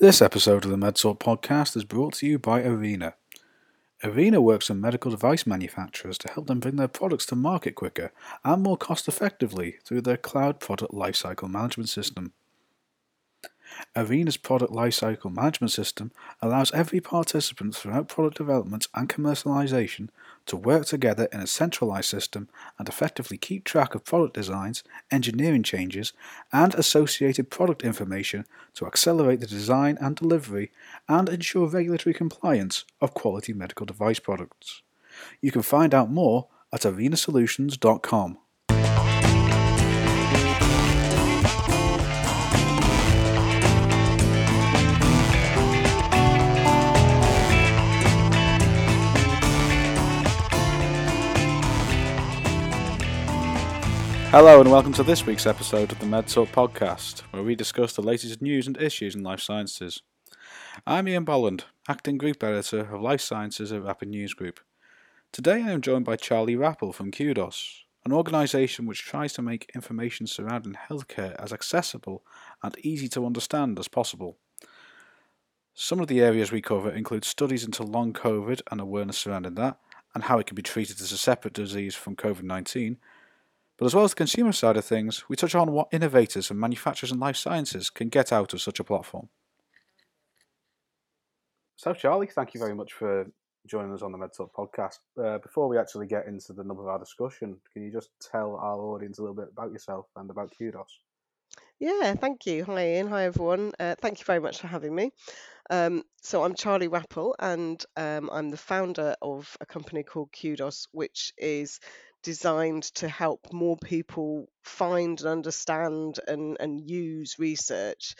This episode of the MedTalk podcast is brought to you by Arena. Arena works with medical device manufacturers to help them bring their products to market quicker and more cost effectively through their cloud product lifecycle management system. Arena's product lifecycle management system allows every participant throughout product development and commercialization to work together in a centralized system and effectively keep track of product designs, engineering changes, and associated product information to accelerate the design and delivery and ensure regulatory compliance of quality medical device products. You can find out more at arenasolutions.com. Hello and welcome to this week's episode of the MedTalk podcast, where we discuss the latest news and issues in life sciences. I'm Ian Bolland, acting group editor of life sciences at Rapid News Group. Today I am joined by Charlie Rapple from Kudos, an organisation which tries to make information surrounding healthcare as accessible and easy to understand as possible. Some of the areas we cover include studies into long COVID and awareness surrounding that, and how it can be treated as a separate disease from COVID 19 but as well as the consumer side of things, we touch on what innovators and manufacturers in life sciences can get out of such a platform. So, Charlie, thank you very much for joining us on the MedTalk podcast. Uh, before we actually get into the nub of our discussion, can you just tell our audience a little bit about yourself and about Kudos? Yeah, thank you. Hi, Ian. Hi, everyone. Uh, thank you very much for having me. Um, so, I'm Charlie Rapple, and um, I'm the founder of a company called Kudos, which is designed to help more people find and understand and, and use research.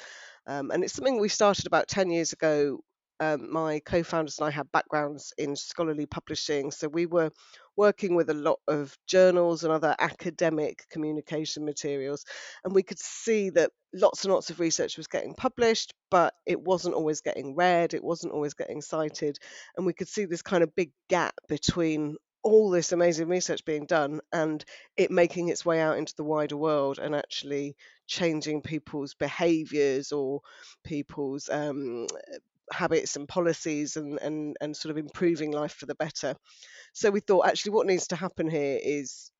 Um, and it's something we started about 10 years ago. Um, my co founders and I have backgrounds in scholarly publishing. So we were working with a lot of journals and other academic communication materials. And we could see that lots and lots of research was getting published, but it wasn't always getting read, it wasn't always getting cited. And we could see this kind of big gap between all this amazing research being done and it making its way out into the wider world and actually changing people's behaviors or people's um, habits and policies and, and, and sort of improving life for the better. So we thought actually what needs to happen here is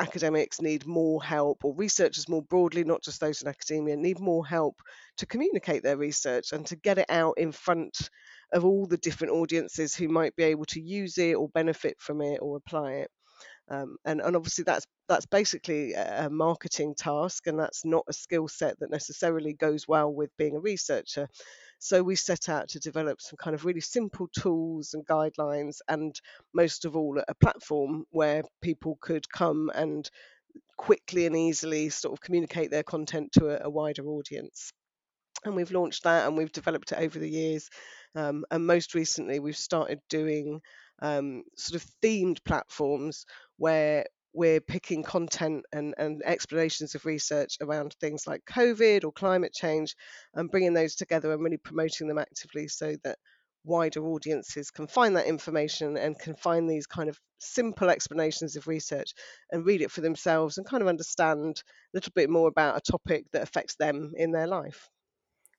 academics need more help or researchers more broadly not just those in academia need more help to communicate their research and to get it out in front of all the different audiences who might be able to use it or benefit from it or apply it. Um, and, and obviously that's that's basically a marketing task and that's not a skill set that necessarily goes well with being a researcher so we set out to develop some kind of really simple tools and guidelines and most of all a platform where people could come and quickly and easily sort of communicate their content to a, a wider audience and we've launched that and we've developed it over the years um, and most recently, we've started doing um, sort of themed platforms where we're picking content and, and explanations of research around things like COVID or climate change and bringing those together and really promoting them actively so that wider audiences can find that information and can find these kind of simple explanations of research and read it for themselves and kind of understand a little bit more about a topic that affects them in their life.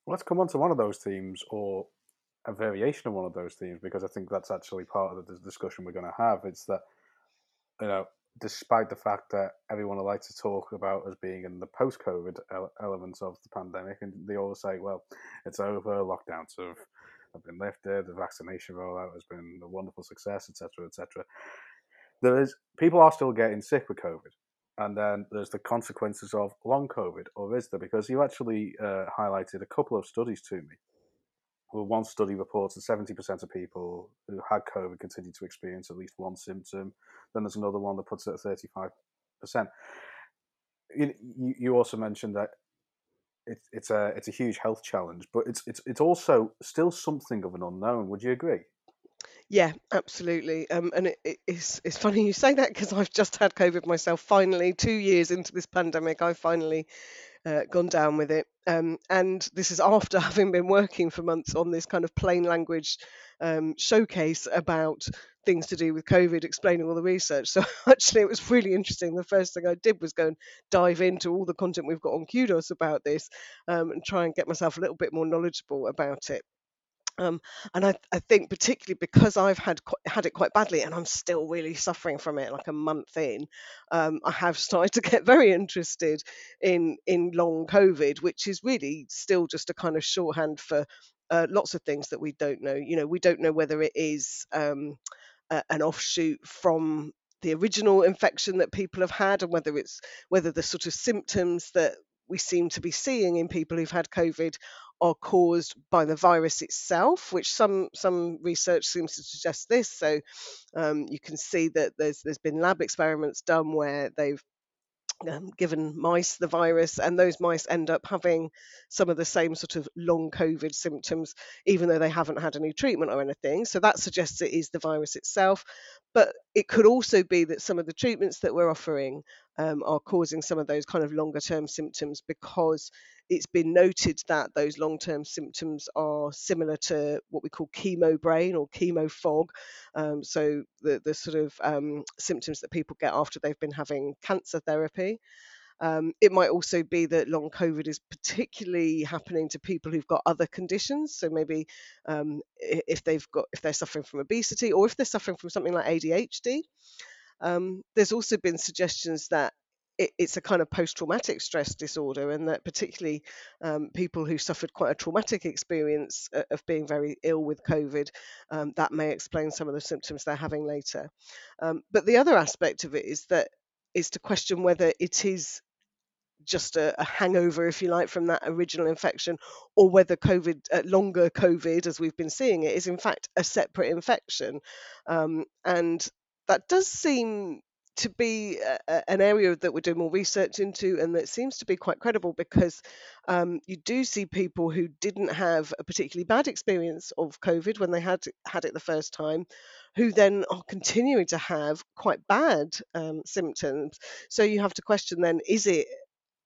Let's come on to one of those themes or a variation of one of those themes because I think that's actually part of the discussion we're going to have. It's that you know, despite the fact that everyone would like to talk about as being in the post-COVID elements of the pandemic, and they all say, "Well, it's over. Lockdowns have have been lifted. The vaccination rollout has been a wonderful success, etc., etc." There is people are still getting sick with COVID, and then there's the consequences of long COVID, or is there? Because you actually uh, highlighted a couple of studies to me well, one study reports that 70% of people who had COVID continue to experience at least one symptom. Then there's another one that puts it at 35%. You, you also mentioned that it's it's a it's a huge health challenge, but it's it's it's also still something of an unknown. Would you agree? Yeah, absolutely. Um, and it, it, it's it's funny you say that because I've just had COVID myself. Finally, two years into this pandemic, I've finally uh, gone down with it. Um, and this is after having been working for months on this kind of plain language um, showcase about things to do with COVID, explaining all the research. So actually, it was really interesting. The first thing I did was go and dive into all the content we've got on Kudos about this um, and try and get myself a little bit more knowledgeable about it. Um, and I, I, think particularly because I've had had it quite badly, and I'm still really suffering from it, like a month in, um, I have started to get very interested in in long COVID, which is really still just a kind of shorthand for uh, lots of things that we don't know. You know, we don't know whether it is um, a, an offshoot from the original infection that people have had, and whether it's whether the sort of symptoms that we seem to be seeing in people who've had COVID are caused by the virus itself, which some some research seems to suggest this. So um, you can see that there's there's been lab experiments done where they've um, given mice the virus, and those mice end up having some of the same sort of long COVID symptoms, even though they haven't had any treatment or anything. So that suggests it is the virus itself. But it could also be that some of the treatments that we're offering um, are causing some of those kind of longer term symptoms because it's been noted that those long term symptoms are similar to what we call chemo brain or chemo fog. Um, so, the, the sort of um, symptoms that people get after they've been having cancer therapy. Um, it might also be that long COVID is particularly happening to people who've got other conditions. So maybe um, if they've got if they're suffering from obesity or if they're suffering from something like ADHD. Um, there's also been suggestions that it, it's a kind of post-traumatic stress disorder, and that particularly um, people who suffered quite a traumatic experience uh, of being very ill with COVID, um, that may explain some of the symptoms they're having later. Um, but the other aspect of it is that is to question whether it is just a, a, hangover, if you like, from that original infection, or whether COVID, uh, longer COVID, as we've been seeing it, is in fact a separate infection. Um, and that does seem to be a, an area that we're doing more research into and that seems to be quite credible because um, you do see people who didn't have a particularly bad experience of COVID when they had had it the first time, who then are continuing to have quite bad um, symptoms. So you have to question then: is it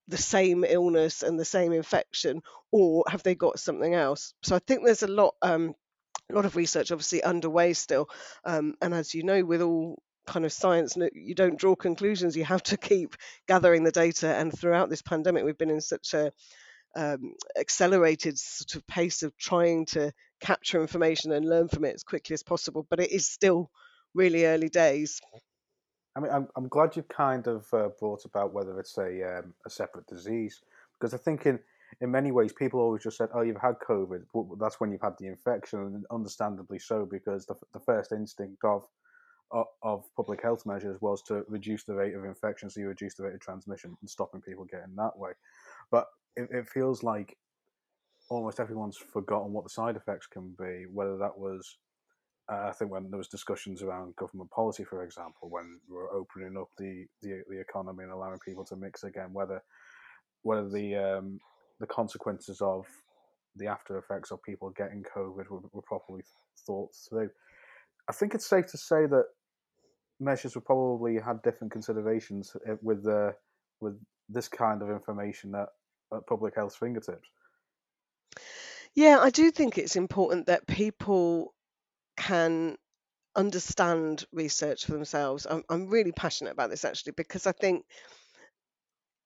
the same illness and the same infection, or have they got something else? So I think there's a lot, um, a lot of research obviously underway still, um, and as you know, with all kind of science, you don't draw conclusions. You have to keep gathering the data, and throughout this pandemic, we've been in such a um, accelerated sort of pace of trying to capture information and learn from it as quickly as possible. But it is still really early days. I mean, I'm, I'm glad you've kind of uh, brought about whether it's a um, a separate disease because I think in in many ways people always just said, "Oh, you've had COVID." Well, that's when you've had the infection, and understandably so because the the first instinct of of public health measures was to reduce the rate of infection, so you reduce the rate of transmission and stopping people getting that way. But it, it feels like almost everyone's forgotten what the side effects can be, whether that was uh, I think when there was discussions around government policy, for example, when we were opening up the, the, the economy and allowing people to mix again, whether whether the um, the consequences of the after effects of people getting COVID were, were properly thought through. I think it's safe to say that measures would probably had different considerations uh, with the with this kind of information at, at public health's fingertips. Yeah, I do think it's important that people can understand research for themselves. I'm, I'm really passionate about this actually because I think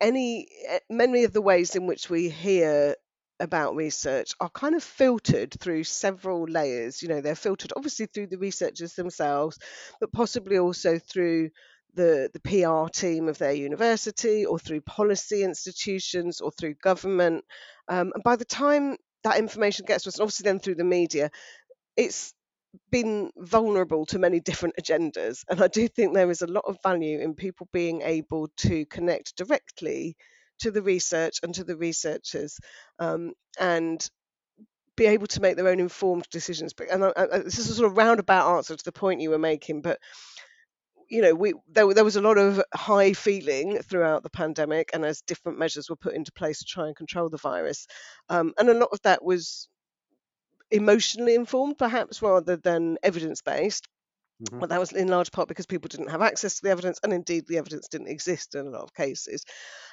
any eh, many of the ways in which we hear about research are kind of filtered through several layers. You know, they're filtered obviously through the researchers themselves, but possibly also through the, the PR team of their university or through policy institutions or through government. Um, and by the time that information gets to us, and obviously then through the media, it's been vulnerable to many different agendas. And I do think there is a lot of value in people being able to connect directly to the research and to the researchers um, and be able to make their own informed decisions. But and I, I, this is a sort of roundabout answer to the point you were making, but you know, we there, there was a lot of high feeling throughout the pandemic, and as different measures were put into place to try and control the virus, um, and a lot of that was emotionally informed, perhaps, rather than evidence based. Hmm but that was in large part because people didn't have access to the evidence, and indeed the evidence didn't exist in a lot of cases.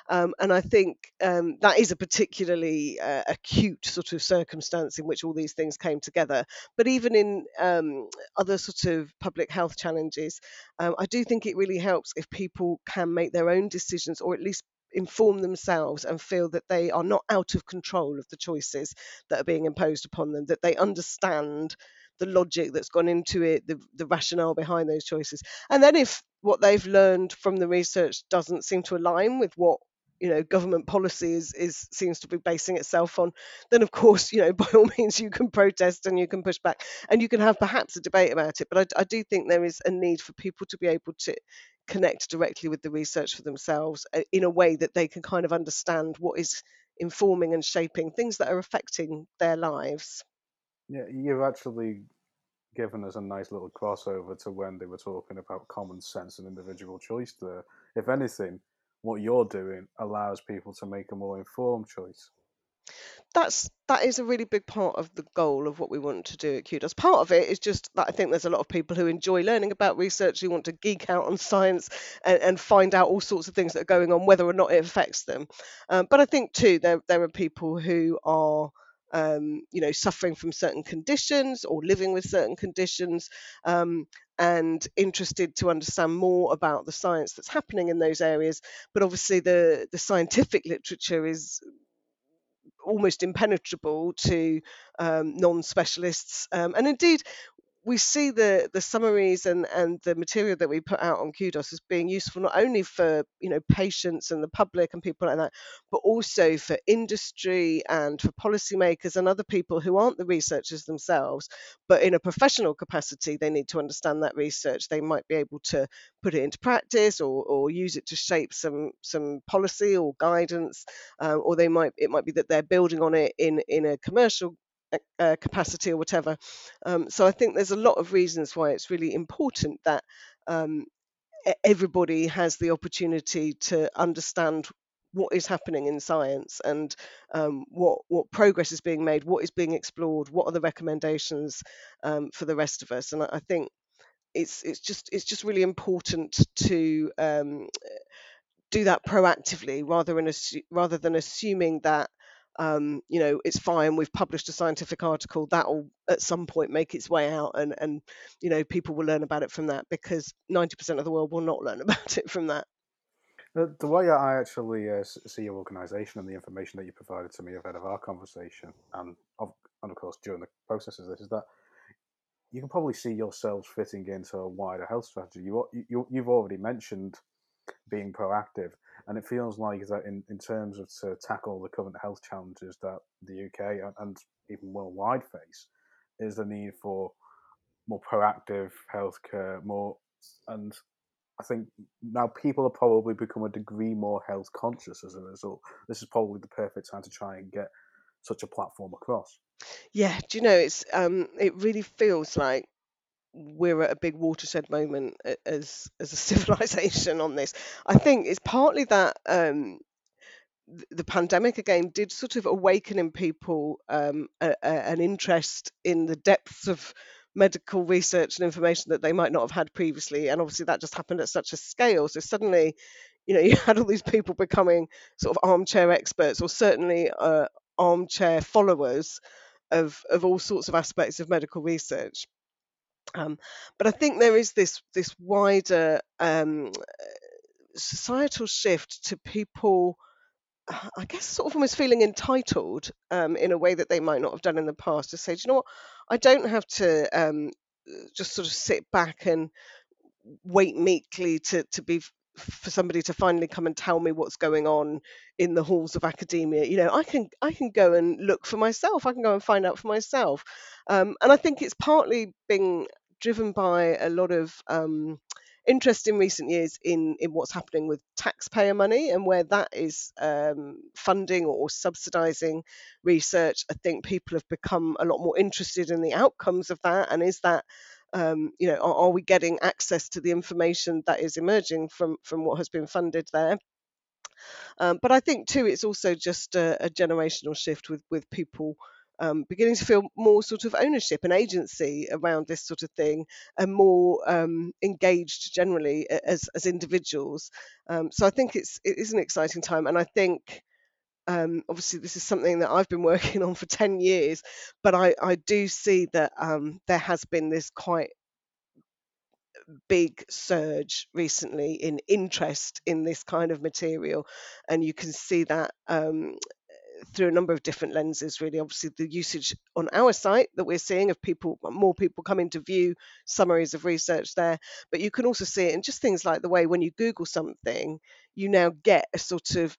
Um, and I think um, that is a particularly uh, acute sort of circumstance in which all these things came together. But even in um, other sort of public health challenges, um, I do think it really helps if people can make their own decisions or at least inform themselves and feel that they are not out of control of the choices that are being imposed upon them, that they understand the logic that's gone into it, the, the rationale behind those choices. And then if what they've learned from the research doesn't seem to align with what you know government policy is, is seems to be basing itself on then of course you know by all means you can protest and you can push back and you can have perhaps a debate about it but I, I do think there is a need for people to be able to connect directly with the research for themselves uh, in a way that they can kind of understand what is informing and shaping things that are affecting their lives Yeah, you've actually given us a nice little crossover to when they were talking about common sense and individual choice there. If anything, what you're doing allows people to make a more informed choice. that's that is a really big part of the goal of what we want to do at Kudos. Part of it is just that I think there's a lot of people who enjoy learning about research, who want to geek out on science and, and find out all sorts of things that are going on, whether or not it affects them. Um, but I think too there there are people who are um, you know suffering from certain conditions or living with certain conditions. Um, and interested to understand more about the science that's happening in those areas, but obviously the the scientific literature is almost impenetrable to um, non-specialists. Um, and indeed, we see the the summaries and and the material that we put out on Kudos as being useful not only for you know patients and the public and people like that, but also for industry and for policymakers and other people who aren't the researchers themselves, but in a professional capacity, they need to understand that research. They might be able to put it into practice or, or use it to shape some some policy or guidance, um, or they might it might be that they're building on it in in a commercial uh, capacity or whatever. Um, so I think there's a lot of reasons why it's really important that um, everybody has the opportunity to understand what is happening in science and um, what what progress is being made, what is being explored, what are the recommendations um, for the rest of us. And I, I think it's it's just it's just really important to um, do that proactively rather than rather than assuming that um, you know it's fine we've published a scientific article that will at some point make its way out and and you know people will learn about it from that because 90% of the world will not learn about it from that The, the way I actually uh, see your organisation and the information that you provided to me ahead of our conversation, and of, and of course during the process of this, is that you can probably see yourselves fitting into a wider health strategy. You, you you've already mentioned being proactive, and it feels like that in, in terms of to tackle the current health challenges that the UK and, and even worldwide face, is the need for more proactive healthcare, more and I think now people are probably become a degree more health conscious as a result. This is probably the perfect time to try and get such a platform across. yeah do you know it's um it really feels like we're at a big watershed moment as as a civilization on this. I think it's partly that um the pandemic again did sort of awaken in people um, a, a, an interest in the depths of medical research and information that they might not have had previously and obviously that just happened at such a scale. So suddenly you know you had all these people becoming sort of armchair experts or certainly uh, armchair followers of of all sorts of aspects of medical research um, but I think there is this this wider um, societal shift to people I guess sort of almost feeling entitled um, in a way that they might not have done in the past to say, do you know what, I don't have to um, just sort of sit back and wait meekly to to be for somebody to finally come and tell me what's going on in the halls of academia. You know i can i can go and look for myself. I can go and find out for myself. Um, and i think it's partly being driven by a lot of um, interest in recent years in in what's happening with taxpayer money and where that is um, funding or subsidizing research. I think people have become a lot more interested in the outcomes of that. And is that um, you know, are, are, we getting access to the information that is emerging from from what has been funded there? Um, but I think too, it's also just a, a generational shift with with people um, beginning to feel more sort of ownership and agency around this sort of thing and more um, engaged generally as, as individuals. Um, so I think it's it is an exciting time, and I think um, obviously this is something that I've been working on for 10 years, but I, I do see that um, there has been this quite big surge recently in interest in this kind of material, and you can see that um, through a number of different lenses really. Obviously the usage on our site that we're seeing of people more people coming to view summaries of research there but you can also see it in just things like the way when you google something you now get a sort of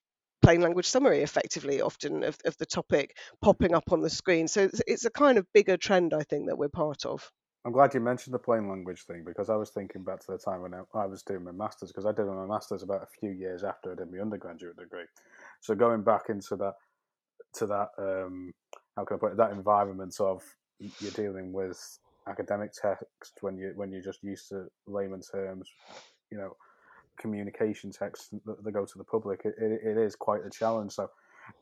plain language summary effectively often of, of the topic popping up on the screen so it's, it's a kind of bigger trend i think that we're part of I'm glad you mentioned the plain language thing because I was thinking back to the time when I was doing my masters because I did my masters about a few years after I did my undergraduate degree. So going back into that to that um, how can I put it, that environment of you're dealing with academic text when you when you're just used to layman terms, you know, communication text that, that go to the public. It, it, it is quite a challenge. So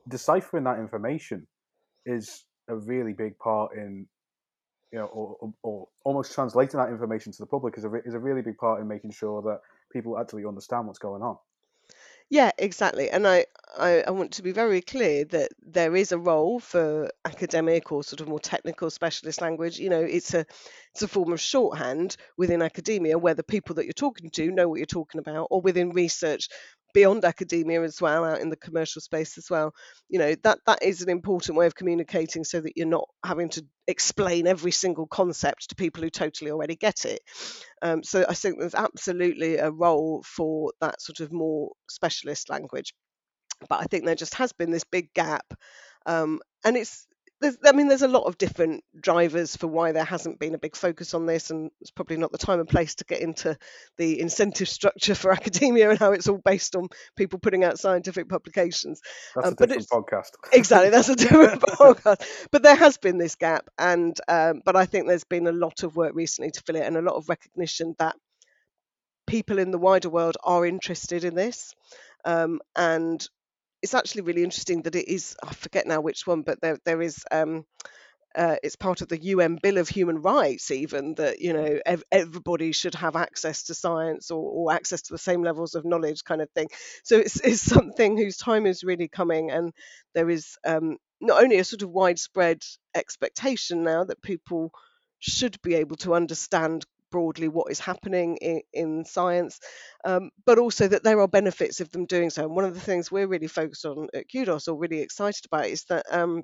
deciphering that information is a really big part in you know, or, or, or, almost translating that information to the public is a, is a really big part in making sure that people actually understand what's going on. Yeah, exactly. And I, I, I want to be very clear that there is a role for academic or sort of more technical specialist language. You know, it's a it's a form of shorthand within academia where the people that you're talking to know what you're talking about, or within research beyond academia as well out in the commercial space as well. You know that that is an important way of communicating so that you're not having to explain every single concept to people who totally already get it. Um, so i think there's absolutely a role for that sort of more specialist language. But i think there just has been this big gap um, and it's there's, I mean, there's a lot of different drivers for why there hasn't been a big focus on this, and it's probably not the time and place to get into the incentive structure for academia and how it's all based on people putting out scientific publications. That's um, a different podcast. exactly, that's a different podcast. But there has been this gap, and um, but I think there's been a lot of work recently to fill it, and a lot of recognition that people in the wider world are interested in this. Um, and it's actually really interesting that it is I forget now which one, but there there is um, uh, it's part of the UN Bill of Human Rights, even that you know ev- everybody should have access to science or, or, access to the same levels of knowledge, kind of thing. So it's, it's something whose time is really coming, and there is um, not only a sort of widespread expectation now that people should be able to understand broadly what is happening in, in science, um, but also that there are benefits of them doing so. And one of the things we're really focused on at Kudos or really excited about is that. Um,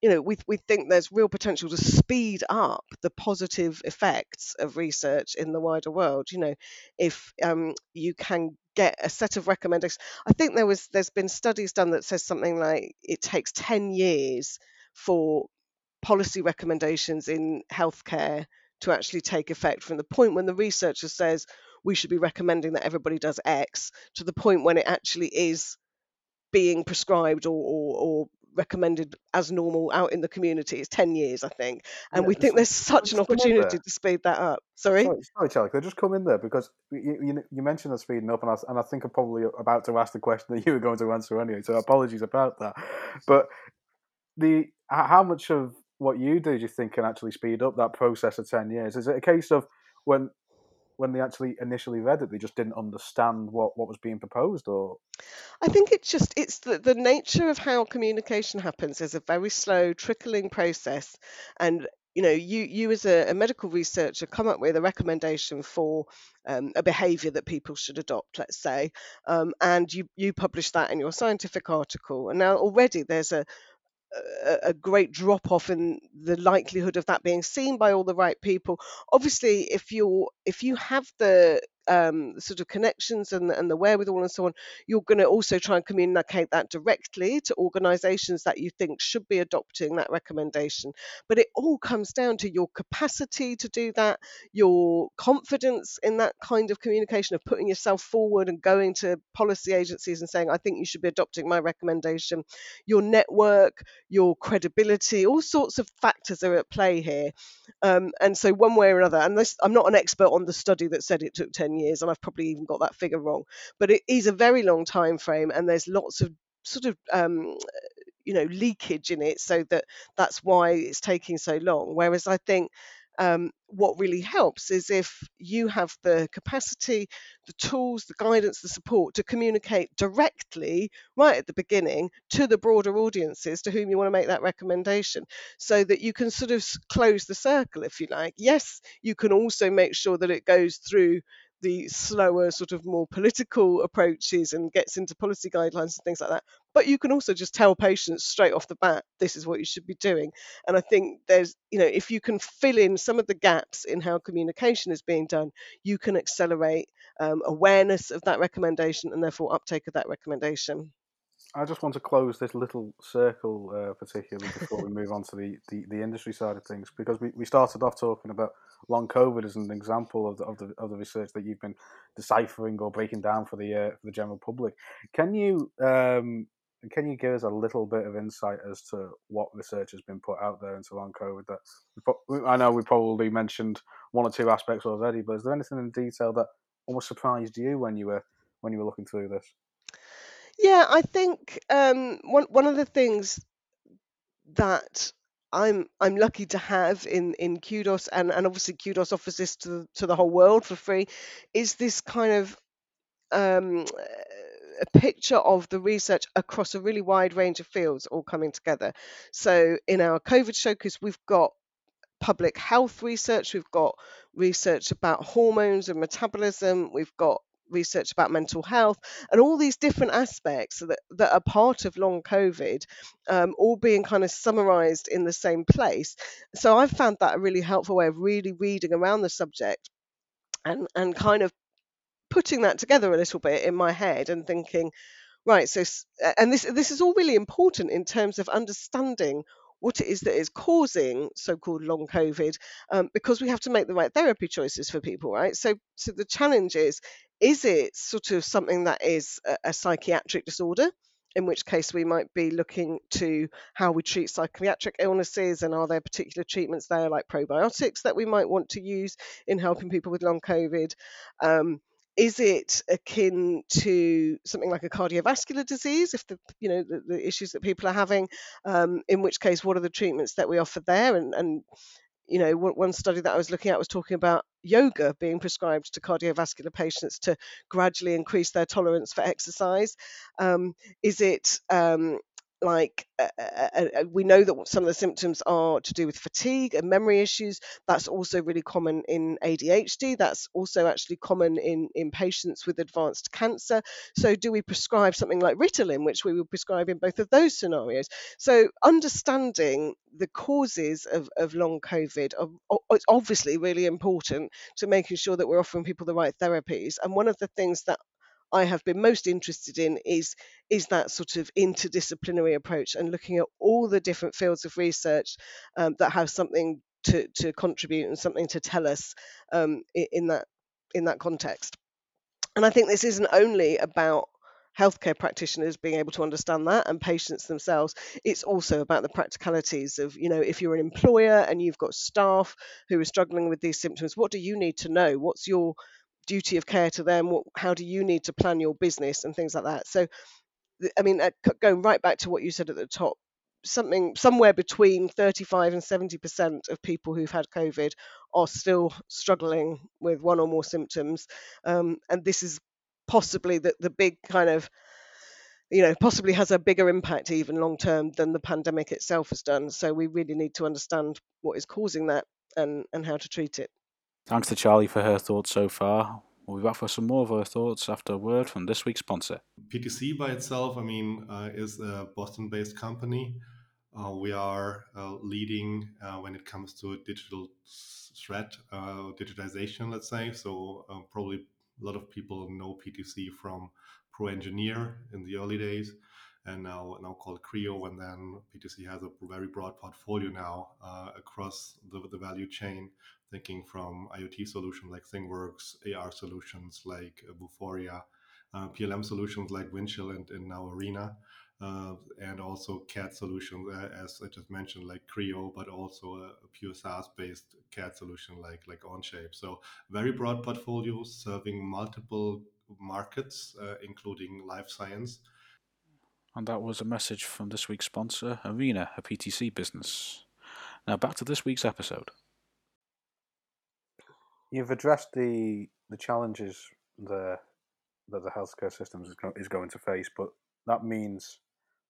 you know, we, we think there's real potential to speed up the positive effects of research in the wider world. You know, if um, you can get a set of recommendations, I think there was there's been studies done that says something like it takes 10 years for policy recommendations in healthcare to actually take effect from the point when the researcher says we should be recommending that everybody does X to the point when it actually is being prescribed or, or, or recommended as normal out in the community. It's 10 years, I think. And yeah, we think there's such an opportunity to speed that up. Sorry? Sorry, sorry Charlie, could I just come in there? Because you, you, you mentioned the speeding up, and I, and I think I'm probably about to ask the question that you were going to answer anyway, so apologies about that. But the how much of what you do, do you think can actually speed up that process of ten years? Is it a case of when when they actually initially read it, they just didn't understand what, what was being proposed, or? I think it's just it's the, the nature of how communication happens is a very slow trickling process, and you know you you as a, a medical researcher come up with a recommendation for um, a behavior that people should adopt let's say um, and you you publish that in your scientific article and now already there's a a, great drop off in the likelihood of that being seen by all the right people. Obviously, if you're if you have the um, sort of connections and, and the wherewithal and so on, you're going to also try and communicate that directly to organisations that you think should be adopting that recommendation. But it all comes down to your capacity to do that, your confidence in that kind of communication of putting yourself forward and going to policy agencies and saying, I think you should be adopting my recommendation, your network, your credibility, all sorts of factors are at play here. Um, and so, one way or another, and this, I'm not an expert on the study that said it took 10 10 years, and I've probably even got that figure wrong. But it is a very long time frame, and there's lots of sort of um, you know leakage in it so that that's why it's taking so long whereas i think um, what really helps is if you have the capacity, the tools, the guidance, the support to communicate directly right at the beginning to the broader audiences to whom you want to make that recommendation so that you can sort of close the circle, if you like. Yes, you can also make sure that it goes through the slower, sort of more political approaches and gets into policy guidelines and things like that. But you can also just tell patients straight off the bat, this is what you should be doing. And I think there's, you know, if you can fill in some of the gaps in how communication is being done, you can accelerate um, awareness of that recommendation and therefore uptake of that recommendation. I just want to close this little circle, uh, particularly before we move on to the, the, the, industry side of things, because we, we started off talking about long COVID as an example of the, of the of the research that you've been deciphering or breaking down for the uh, for the general public. Can you um, can you give us a little bit of insight as to what research has been put out there into long COVID? That I know we probably mentioned one or two aspects already, but is there anything in detail that almost surprised you when you were when you were looking through this? Yeah, I think um, one one of the things that I'm I'm lucky to have in in Kudos and and obviously Kudos offers this to the, to the whole world for free is this kind of um, a picture of the research across a really wide range of fields all coming together. So in our COVID showcase, we've got public health research, we've got research about hormones and metabolism, we've got research about mental health and all these different aspects that, that are part of long COVID, um, all being kind of summarized in the same place. So I've found that a really helpful way of really reading around the subject and, and kind of putting that together a little bit in my head and thinking, right, so, and this, this is all really important in terms of understanding what it is that is causing so-called long COVID, um, because we have to make the right therapy choices for people, right? So, so the challenge is, is it sort of something that is a, a psychiatric disorder? in which case we might be looking to how we treat psychiatric illnesses and are there particular treatments there like probiotics that we might want to use in helping people with long covid? Um, is it akin to something like a cardiovascular disease if the you know the, the issues that people are having? Um, in which case what are the treatments that we offer there? And, and you know one study that i was looking at was talking about yoga being prescribed to cardiovascular patients to gradually increase their tolerance for exercise. Um, is it um, like uh, uh, uh, uh, we know that some of the symptoms are to do with fatigue and memory issues. That's also really common in adhd that's also actually common in in patients with advanced cancer. So do we prescribe something like ritalin which we would prescribe in both of those scenarios? So understanding the causes of, of long covid are, it's obviously really important to making sure that we're offering people the right therapies. And one of the things that I have been most interested in is is that sort of interdisciplinary approach and looking at all the different fields of research um, that have something to, to contribute and something to tell us um, in, that in that context. And I think this isn't only about healthcare practitioners being able to understand that and patients themselves it's also about the practicalities of you know if you're an employer and you've got staff who are struggling with these symptoms what do you need to know what's your duty of care to them what, how do you need to plan your business and things like that. So i mean uh, going right back to what you said at the top something somewhere between 35 and 70 percent of people who've had covid are still struggling with one or more symptoms. Um, and this is possibly the, the big kind of you know possibly has a bigger impact even long term than the pandemic itself has done. So we really need to understand what is causing that and and how to treat it Thanks to Charlie for her thoughts so far. We'll be back for some more of her thoughts after a word from this week's sponsor. PTC by itself, I mean, uh, is a Boston based company. Uh, we are uh, leading uh, when it comes to digital thread, uh, digitization, let's say. So, uh, probably a lot of people know PTC from Pro Engineer in the early days and now now called Creo. And then PTC has a very broad portfolio now uh, across the, the value chain, thinking from IoT solutions like ThingWorx, AR solutions like Vuforia, uh, PLM solutions like Windchill and, and now Arena. Uh, and also CAD solutions, uh, as I just mentioned, like Creo, but also a, a pure SaaS-based CAD solution like like Onshape. So very broad portfolio serving multiple markets, uh, including life science And that was a message from this week's sponsor, Arena, a PTC business. Now back to this week's episode. You've addressed the the challenges the that the healthcare system is, going to face, but that means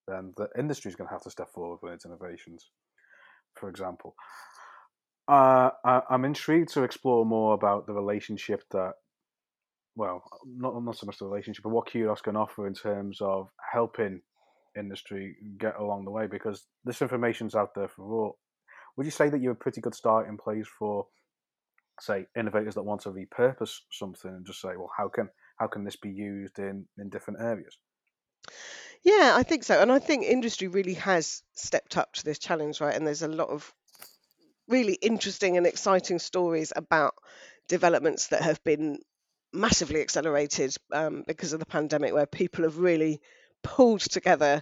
then the industry is going to have to step forward with its innovations. For example, uh, I, I'm intrigued to explore more about the relationship that, well, not not so much the relationship, but what Kudos can offer in terms of helping industry get along the way, because this information's out there for all. Would you say that you're a pretty good start in place for, say, innovators that want to repurpose something and just say, well, how can how can this be used in in different areas? Yeah, I think so. And I think industry really has stepped up to this challenge, right? And there's a lot of really interesting and exciting stories about developments that have been massively accelerated um, because of the pandemic, where people have really pulled together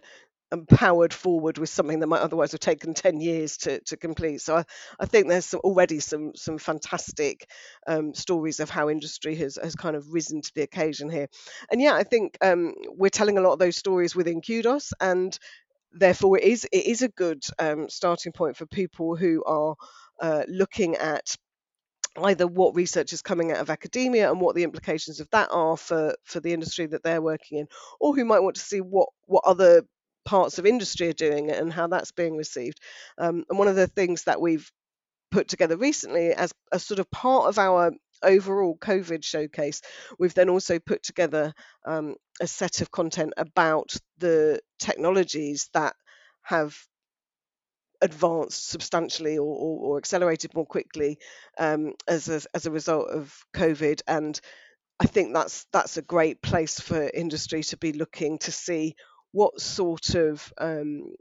and powered forward with something that might otherwise have taken 10 years to, to complete. So I, I think there's some, already some some fantastic um, stories of how industry has, has kind of risen to the occasion here. And yeah, I think um, we're telling a lot of those stories within Kudos and therefore it is it is a good um, starting point for people who are uh, looking at either what research is coming out of academia and what the implications of that are for for the industry that they're working in or who might want to see what what other parts of industry are doing it and how that's being received. Um, and one of the things that we've put together recently as a sort of part of our overall covid showcase we've then also put together um, a set of content about the technologies that have advanced substantially or, or, or accelerated more quickly um, as, a, as a result of COVID. And I think that's that's a great place for industry to be looking to see what sort of um,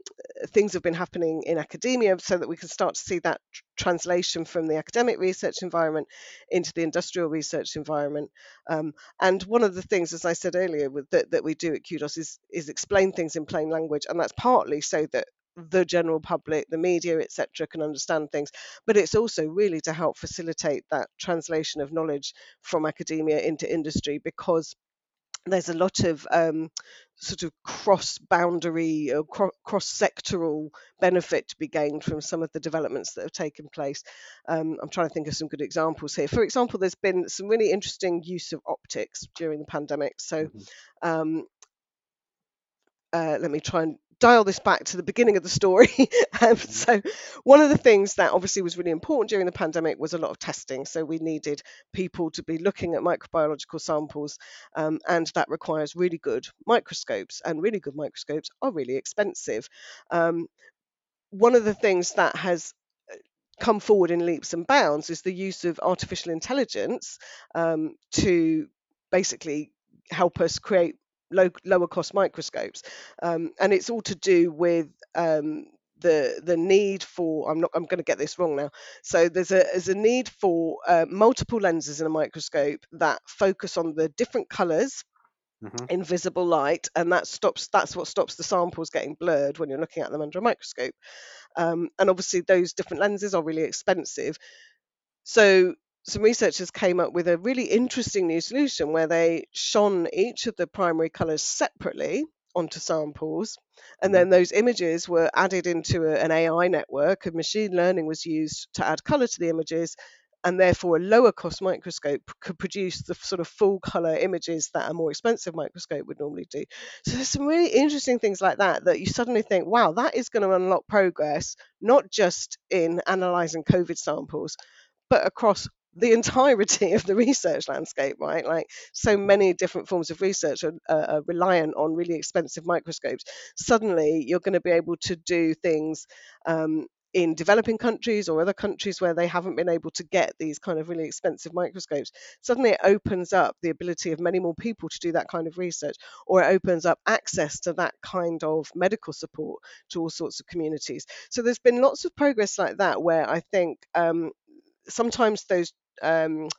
things have been happening in academia so that we can start to see that tr- translation from the academic research environment into the industrial research environment. Um, and one of the things, as I said earlier, with, that, that we do at Kudos is, is explain things in plain language. And that's partly so that the general public, the media, etc., can understand things. But it's also really to help facilitate that translation of knowledge from academia into industry because there's a lot of um, sort of cross boundary or cro- cross sectoral benefit to be gained from some of the developments that have taken place. Um, I'm trying to think of some good examples here. For example, there's been some really interesting use of optics during the pandemic. So, mm-hmm. um, uh, let me try and dial this back to the beginning of the story. um, so, one of the things that obviously was really important during the pandemic was a lot of testing. So, we needed people to be looking at microbiological samples, um, and that requires really good microscopes, and really good microscopes are really expensive. Um, one of the things that has uh, come forward in leaps and bounds is the use of artificial intelligence um, to basically help us create low, lower cost microscopes, um, and it's all to do with um, the the need for I'm not I'm going to get this wrong now. So there's a there's a need for uh, multiple lenses in a microscope that focus on the different colours Mm-hmm. in visible light, and that stops. That's what stops the samples getting blurred when you're looking at them under a microscope. Um, and obviously, those different lenses are really expensive. So some researchers came up with a really interesting new solution where they shone each of the primary colours separately onto samples and then mm-hmm. those images were added into a, an AI network and machine learning was used to add colour to the images and therefore a lower cost microscope could produce the sort of full color images that a more expensive microscope would normally do. So there's some really interesting things like that that you suddenly think, wow, that is going to unlock progress, not just in analyzing COVID samples, but across the entirety of the research landscape, right? Like so many different forms of research are, are reliant on really expensive microscopes. Suddenly, you're going to be able to do things um, in developing countries or other countries where they haven't been able to get these kind of really expensive microscopes. Suddenly, it opens up the ability of many more people to do that kind of research, or it opens up access to that kind of medical support to all sorts of communities. So, there's been lots of progress like that where I think um, sometimes those um,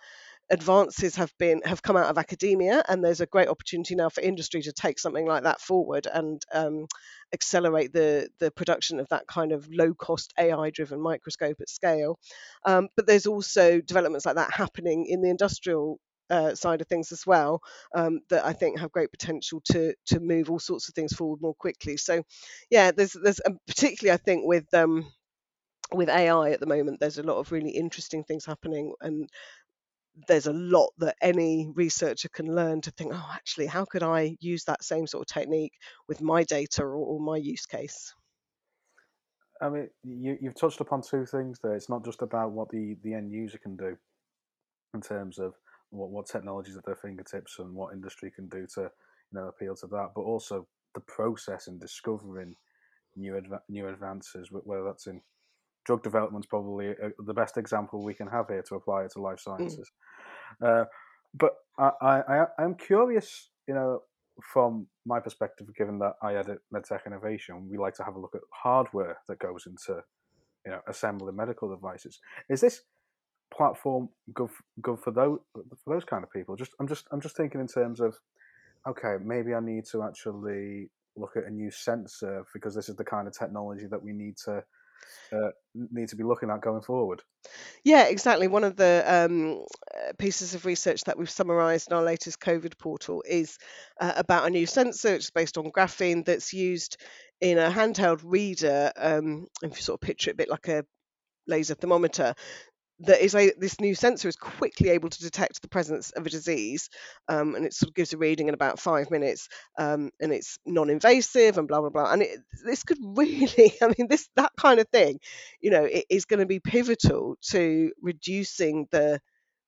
advances have been have come out of academia and there's a great opportunity now for industry to take something like that forward and um, accelerate the the production of that kind of low cost AI driven microscope at scale um, but there's also developments like that happening in the industrial uh, side of things as well um, that I think have great potential to to move all sorts of things forward more quickly. So, yeah, there's there's particularly I think with um, with AI at the moment, there's a lot of really interesting things happening, and there's a lot that any researcher can learn to think, oh, actually, how could I use that same sort of technique with my data or, or my use case? I mean, you, you've touched upon two things there. It's not just about what the, the end user can do in terms of what, what technologies at their fingertips and what industry can do to you know appeal to that, but also the process in discovering new adva- new advances, whether that's in drug development, is probably a, the best example we can have here to apply it to life mm. sciences. Mm. Uh, but I, I, I am curious, you know, from my perspective, given that I edit MedTech Innovation, we like to have a look at hardware that goes into, you know, assembling medical devices. Is this platform good good for those for those kind of people? Just I'm just I'm just thinking in terms of, okay, maybe I need to actually look at a new sensor because this is the kind of technology that we need to uh, need to be looking at going forward. Yeah, exactly. One of the um, uh, pieces of research that we've summarised in our latest COVID portal is uh, about a new sensor. It's based on graphene that's used in a handheld reader. Um, if you sort of picture it a bit like a laser thermometer that is a, this new sensor is quickly able to detect the presence of a disease um, and it sort of gives a reading in about five minutes um, and it's non-invasive and blah blah blah. And it, this could really i mean this that kind of thing you know it is going to be pivotal to reducing the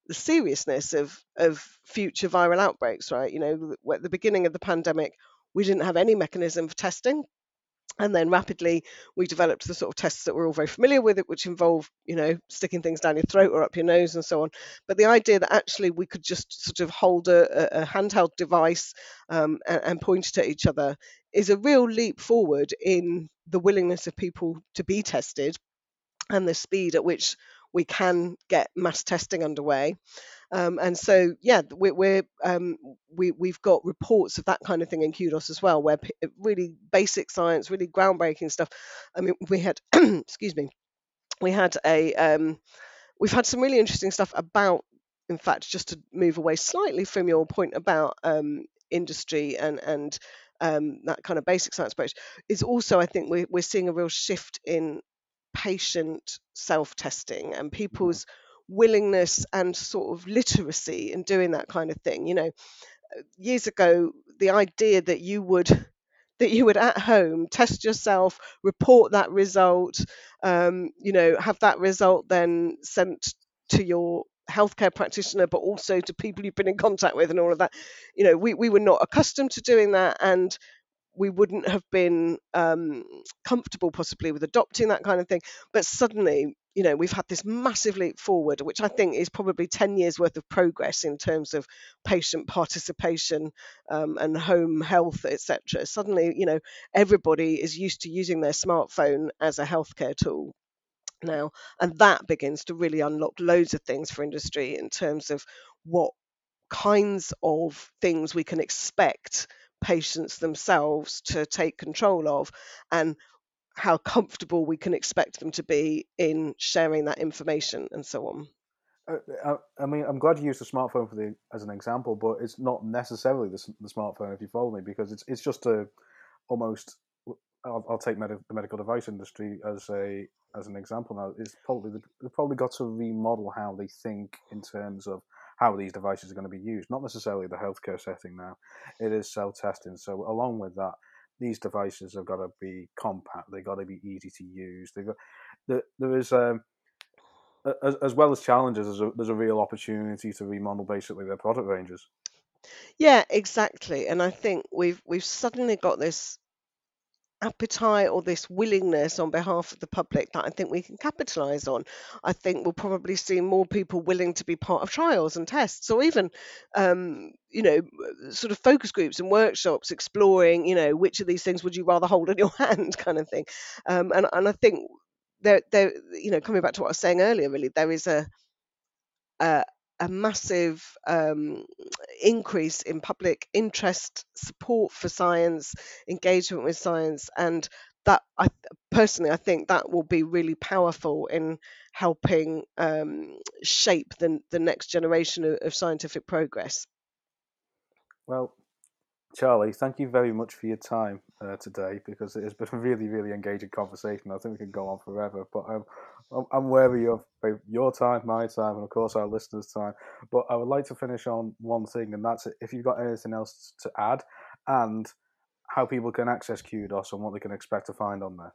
the seriousness of of future viral outbreaks right? You know at the beginning of the pandemic we didn't have any mechanism for testing and then rapidly we developed the sort of tests that we're all very familiar with it which involve you know sticking things down your throat or up your nose and so on. But the idea that actually we could just sort of hold a, a handheld device um, and, and, point it at each other is a real leap forward in the willingness of people to be tested and the speed at which we can get mass testing underway um, and so, yeah, we're, we're um, we we've got reports of that kind of thing in Kudos as well, where really basic science, really groundbreaking stuff. I mean, we had, excuse me, we had a um, we've had some really interesting stuff about. In fact, just to move away slightly from your point about um, industry and and um, that kind of basic science approach, is also I think we're we're seeing a real shift in patient self-testing and mm-hmm. Willingness and sort of literacy in doing that kind of thing. You know, years ago, the idea that you would that you would at home test yourself, report that result, um, you know, have that result then sent to your healthcare practitioner, but also to people you've been in contact with and all of that. You know, we, we were not accustomed to doing that. And we wouldn't have been um, comfortable possibly with adopting that kind of thing. But suddenly, you know, we've had this massive leap forward, which I think is probably 10 years worth of progress in terms of patient participation um, and home health, etc. Suddenly, you know, everybody is used to using their smartphone as a healthcare tool now and that begins to really unlock loads of things for industry in terms of what kinds of things we can expect patients themselves to take control of and how comfortable we can expect them to be in sharing that information and so on. Uh, uh, I, mean, I'm glad you used the smartphone for the as an example, but it's not necessarily the, the smartphone if you follow me because it's it's just a almost. I'll, I'll take med- the medical device industry as a as an example now. It's probably they've probably got to remodel how they think in terms of how these devices are going to be used. Not necessarily the healthcare setting now. It is self testing. So along with that, these devices have got to be compact. They've got to be easy to use. They've got there, there is um, as, as well as challenges. There's a, there's a real opportunity to remodel basically their product ranges. Yeah, exactly. And I think we've we've suddenly got this appetite or this willingness on behalf of the public that I think we can capitalize on. I think we'll probably see more people willing to be part of trials and tests, or even, um, you know, sort of focus groups and workshops exploring, you know, which of these things would you rather hold in your hand, kind of thing. Um, and and I think there, there, you know, coming back to what I was saying earlier, really, there is a, a a massive um, increase in public interest, support for science, engagement with science, and that I personally I think that will be really powerful in helping um, shape the the next generation of, of scientific progress. Well, Charlie, thank you very much for your time uh, today because it has been a really, really engaging conversation. I think we could go on forever, but I'm, I'm wary of your time, my time, and of course our listeners' time. But I would like to finish on one thing, and that's if you've got anything else to add and how people can access Kudos and what they can expect to find on there.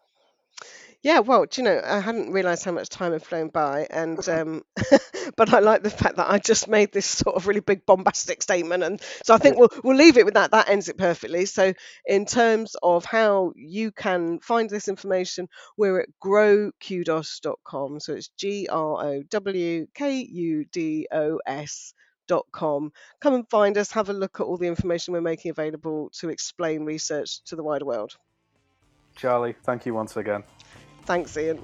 Yeah, well, do you know, I hadn't realised how much time had flown by, and um, but I like the fact that I just made this sort of really big bombastic statement, and so I think we'll we'll leave it with that. That ends it perfectly. So, in terms of how you can find this information, we're at growkudos.com. So it's G R O W K U D O S dot com. Come and find us. Have a look at all the information we're making available to explain research to the wider world. Charlie, thank you once again. Thanks, Ian.